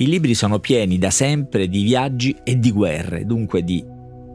I libri sono pieni da sempre di viaggi e di guerre, dunque di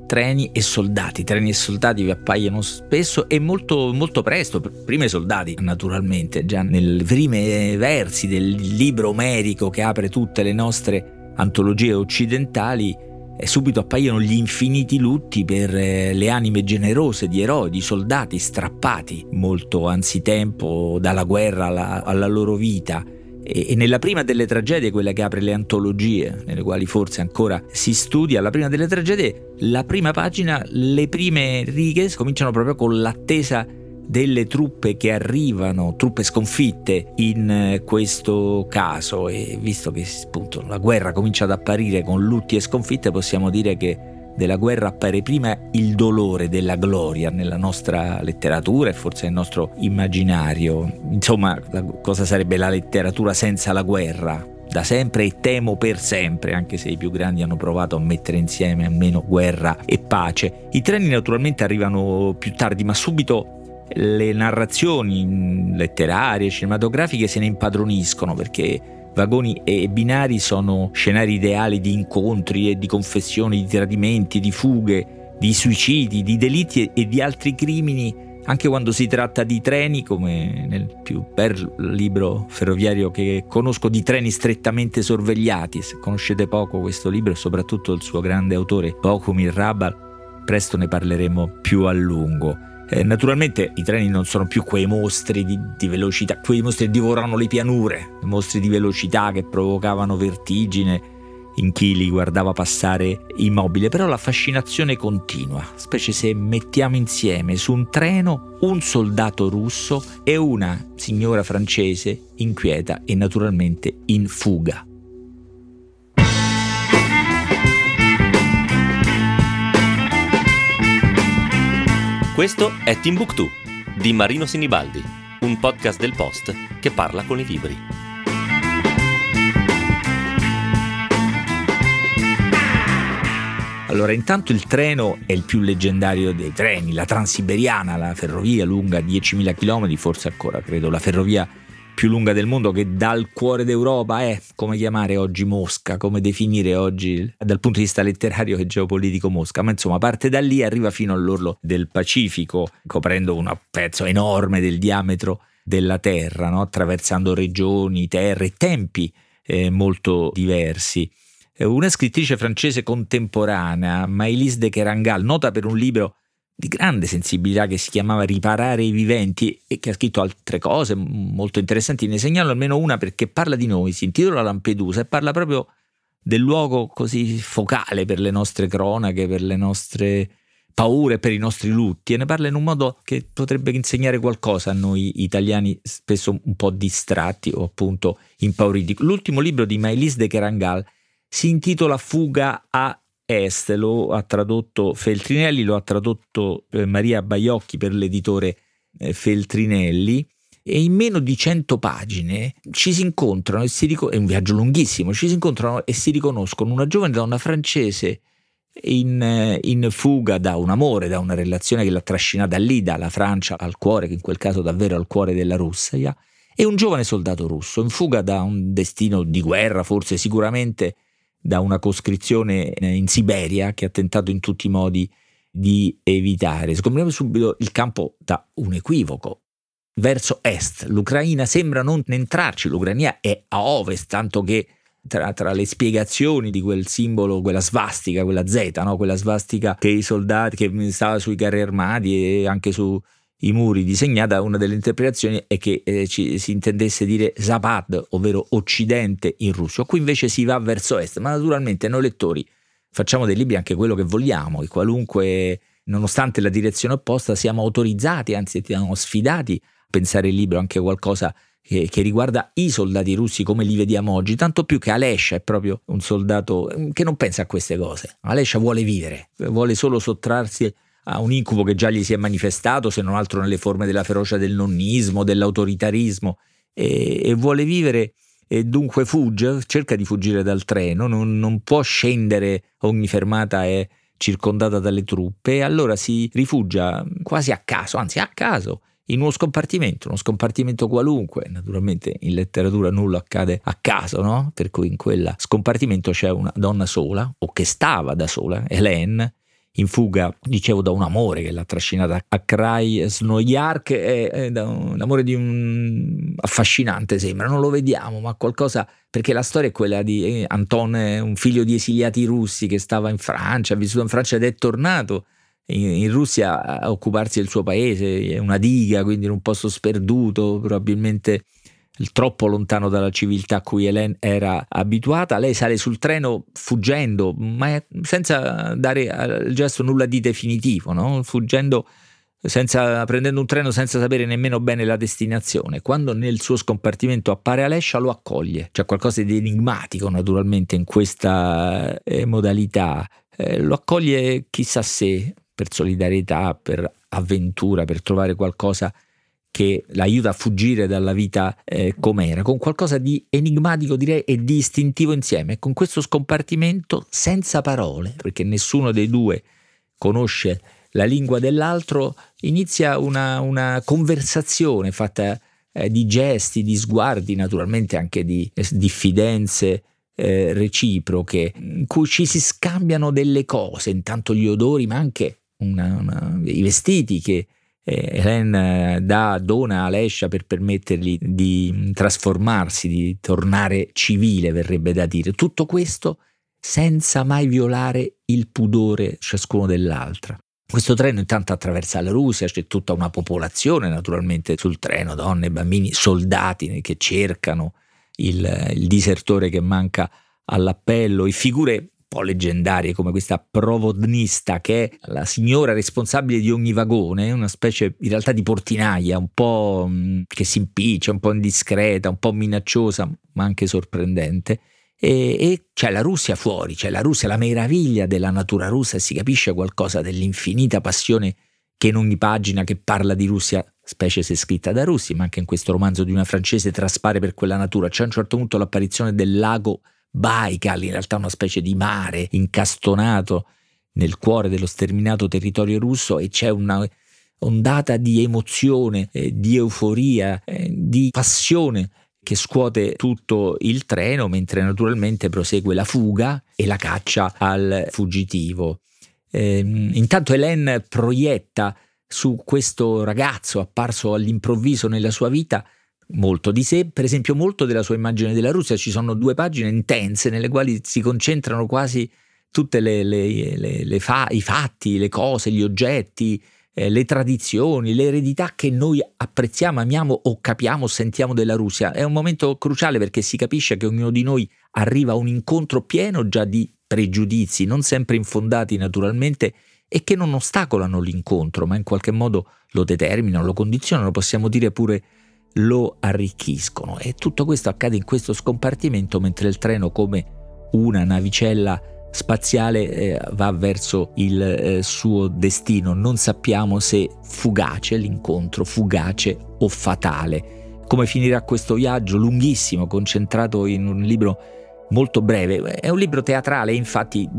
treni e soldati. Treni e soldati vi appaiono spesso e molto, molto presto, prima i soldati naturalmente, già nei primi versi del libro omerico che apre tutte le nostre antologie occidentali, e subito appaiono gli infiniti lutti per eh, le anime generose di eroi, di soldati strappati molto anzitempo dalla guerra alla, alla loro vita. E, e nella prima delle tragedie, quella che apre le antologie, nelle quali forse ancora si studia, la prima delle tragedie, la prima pagina, le prime righe cominciano proprio con l'attesa delle truppe che arrivano, truppe sconfitte in eh, questo caso. E visto che appunto la guerra comincia ad apparire con lutti e sconfitte possiamo dire che della guerra appare prima il dolore della gloria nella nostra letteratura e forse nel nostro immaginario. Insomma, cosa sarebbe la letteratura senza la guerra? Da sempre e temo per sempre, anche se i più grandi hanno provato a mettere insieme almeno guerra e pace. I treni naturalmente arrivano più tardi, ma subito le narrazioni letterarie, cinematografiche se ne impadroniscono perché vagoni e binari sono scenari ideali di incontri e di confessioni, di tradimenti, di fughe, di suicidi, di delitti e di altri crimini, anche quando si tratta di treni, come nel più bel libro ferroviario che conosco, di treni strettamente sorvegliati. Se conoscete poco questo libro e soprattutto il suo grande autore, Bokumir Rabal, presto ne parleremo più a lungo. Eh, naturalmente i treni non sono più quei mostri di, di, velocità, quei mostri che divorano le pianure, mostri di velocità che provocavano vertigine in chi li guardava passare immobile, però la fascinazione continua, specie se mettiamo insieme su un treno un soldato russo e una signora francese inquieta e naturalmente in fuga. Questo è Timbuktu di Marino Sinibaldi, un podcast del Post che parla con i libri. Allora, intanto il treno è il più leggendario dei treni, la Transiberiana, la ferrovia lunga 10.000 km, forse ancora credo la ferrovia più lunga del mondo che dal cuore d'Europa è come chiamare oggi Mosca, come definire oggi dal punto di vista letterario e geopolitico Mosca, ma insomma parte da lì arriva fino all'orlo del Pacifico, coprendo un pezzo enorme del diametro della Terra, no? attraversando regioni, terre e tempi eh, molto diversi. Eh, una scrittrice francese contemporanea, Maëlys de Kerangal, nota per un libro di grande sensibilità che si chiamava Riparare i viventi e che ha scritto altre cose molto interessanti. Ne segnalo almeno una perché parla di noi, si intitola Lampedusa e parla proprio del luogo così focale per le nostre cronache, per le nostre paure, per i nostri lutti e ne parla in un modo che potrebbe insegnare qualcosa a noi italiani spesso un po' distratti o appunto impauriti. L'ultimo libro di Maëlys de Kerangal si intitola Fuga a est, lo ha tradotto Feltrinelli, lo ha tradotto eh, Maria Baiocchi per l'editore eh, Feltrinelli. E in meno di 100 pagine ci si incontrano e si riconoscono, è un viaggio lunghissimo, ci si incontrano e si riconoscono una giovane donna francese in, eh, in, fuga da un amore, da una relazione che l'ha trascinata lì, dalla Francia al cuore, che in quel caso davvero al cuore della Russia, e un giovane soldato russo in fuga da un destino di guerra, forse sicuramente da una coscrizione eh, in Siberia che ha tentato in tutti i modi di evitare. Scopriamo subito il campo da un equivoco. Verso est, l'Ucraina sembra non entrarci, l'Ucraina è a ovest, tanto che tra, tra, le spiegazioni di quel simbolo, quella svastica, quella Z, no? quella svastica che i soldati, che stava sui carri armati e anche su, i muri disegnata, una delle interpretazioni è che eh, ci, si intendesse dire Zapad, ovvero Occidente in russo. Qui invece si va verso est, ma naturalmente noi lettori facciamo dei libri anche quello che vogliamo e qualunque, nonostante la direzione opposta, siamo autorizzati, anzi siamo sfidati a pensare il libro anche qualcosa che, che, riguarda i soldati russi come li vediamo oggi, tanto più che Alescia è proprio un soldato che non pensa a queste cose. Alescia vuole vivere, vuole solo sottrarsi a un incubo che già gli si è manifestato, se non altro nelle forme della ferocia del nonnismo, dell'autoritarismo, e, e vuole vivere e dunque fugge, cerca di fuggire dal treno, non, non può scendere, ogni fermata è circondata dalle truppe e allora si rifugia quasi a caso, anzi a caso, in uno scompartimento, uno scompartimento qualunque, naturalmente in letteratura nulla accade a caso, no? Per cui in quel scompartimento c'è una donna sola, o che stava da sola, Hélène, in fuga, dicevo, da un amore che l'ha trascinata a Cry Snoyark, è, è da un amore di un affascinante sembra, non lo vediamo, ma qualcosa, perché la storia è quella di eh, Anton, un figlio di esiliati russi che stava in Francia, ha vissuto in Francia ed è tornato in, in Russia a occuparsi del suo paese, è una diga, quindi in un posto sperduto, probabilmente troppo lontano dalla civiltà a cui Hélène era abituata. Lei sale sul treno fuggendo, ma senza dare al gesto nulla di definitivo, no? fuggendo, senza, prendendo un treno senza sapere nemmeno bene la destinazione. Quando nel suo scompartimento appare Alescia lo accoglie. C'è qualcosa di enigmatico naturalmente in questa eh, modalità. Eh, lo accoglie chissà se per solidarietà, per avventura, per trovare qualcosa che l'aiuta a fuggire dalla vita eh, com'era, con qualcosa di enigmatico direi e di istintivo insieme, con questo scompartimento senza parole, perché nessuno dei due conosce la lingua dell'altro, inizia una, una conversazione fatta eh, di gesti, di sguardi, naturalmente anche di eh, diffidenze eh, reciproche, in cui ci si scambiano delle cose, intanto gli odori, ma anche una, una, i vestiti che eh, Helen dà, dona a Alescia per permettergli di trasformarsi, di tornare civile, verrebbe da dire. Tutto questo senza mai violare il pudore ciascuno dell'altra. Questo treno intanto attraversa la Russia, c'è tutta una popolazione naturalmente sul treno, donne, bambini, soldati che cercano il, il disertore che manca all'appello e figure po' leggendarie come questa provodnista che è la signora responsabile di ogni vagone, una specie in realtà di portinaia, un po' mm, che si impiccia, un po' indiscreta, un po' minacciosa, ma anche sorprendente. E, e, c'è la Russia fuori, c'è la Russia, la meraviglia della natura russa e si capisce qualcosa dell'infinita passione che in ogni pagina che parla di Russia, specie se scritta da russi, ma anche in questo romanzo di una francese traspare per quella natura. C'è a un certo punto l'apparizione del lago Baikal, in realtà una specie di mare incastonato nel cuore dello sterminato territorio russo e c'è una ondata di emozione, eh, di euforia, eh, di passione che scuote tutto il treno mentre naturalmente prosegue la fuga e la caccia al fuggitivo. Eh, intanto Hélène proietta su questo ragazzo apparso all'improvviso nella sua vita molto di sé, per esempio molto della sua immagine della Russia, ci sono due pagine intense nelle quali si concentrano quasi tutti fa- i fatti, le cose, gli oggetti, eh, le tradizioni, le eredità che noi apprezziamo, amiamo o capiamo, sentiamo della Russia. È un momento cruciale perché si capisce che ognuno di noi arriva a un incontro pieno già di pregiudizi, non sempre infondati naturalmente, e che non ostacolano l'incontro, ma in qualche modo lo determinano, lo condizionano, possiamo dire pure lo arricchiscono e tutto questo accade in questo scompartimento mentre il treno come una navicella spaziale eh, va verso il eh, suo destino. Non sappiamo se fugace l'incontro, fugace o fatale. Come finirà questo viaggio lunghissimo, concentrato in un libro molto breve. È un libro teatrale, infatti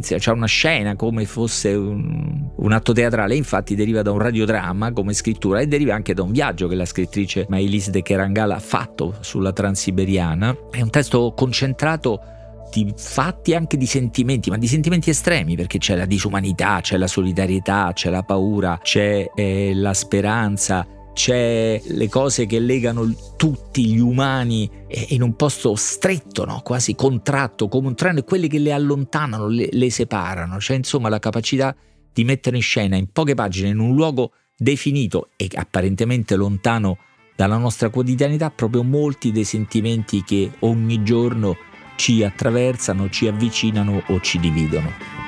c'è una scena come fosse un, un, atto teatrale, infatti deriva da un radiodramma come scrittura e deriva anche da un viaggio che la scrittrice Maëlys de Kerangala ha fatto sulla Transiberiana. È un testo concentrato di fatti e anche di sentimenti, ma di sentimenti estremi, perché c'è la disumanità, c'è la solidarietà, c'è la paura, c'è eh, la speranza, c'è le cose che legano tutti gli umani in un posto stretto, no? quasi contratto, come un treno, e quelle che le allontanano, le, le separano. C'è insomma la capacità di mettere in scena in poche pagine, in un luogo definito e apparentemente lontano dalla nostra quotidianità, proprio molti dei sentimenti che ogni giorno ci attraversano, ci avvicinano o ci dividono.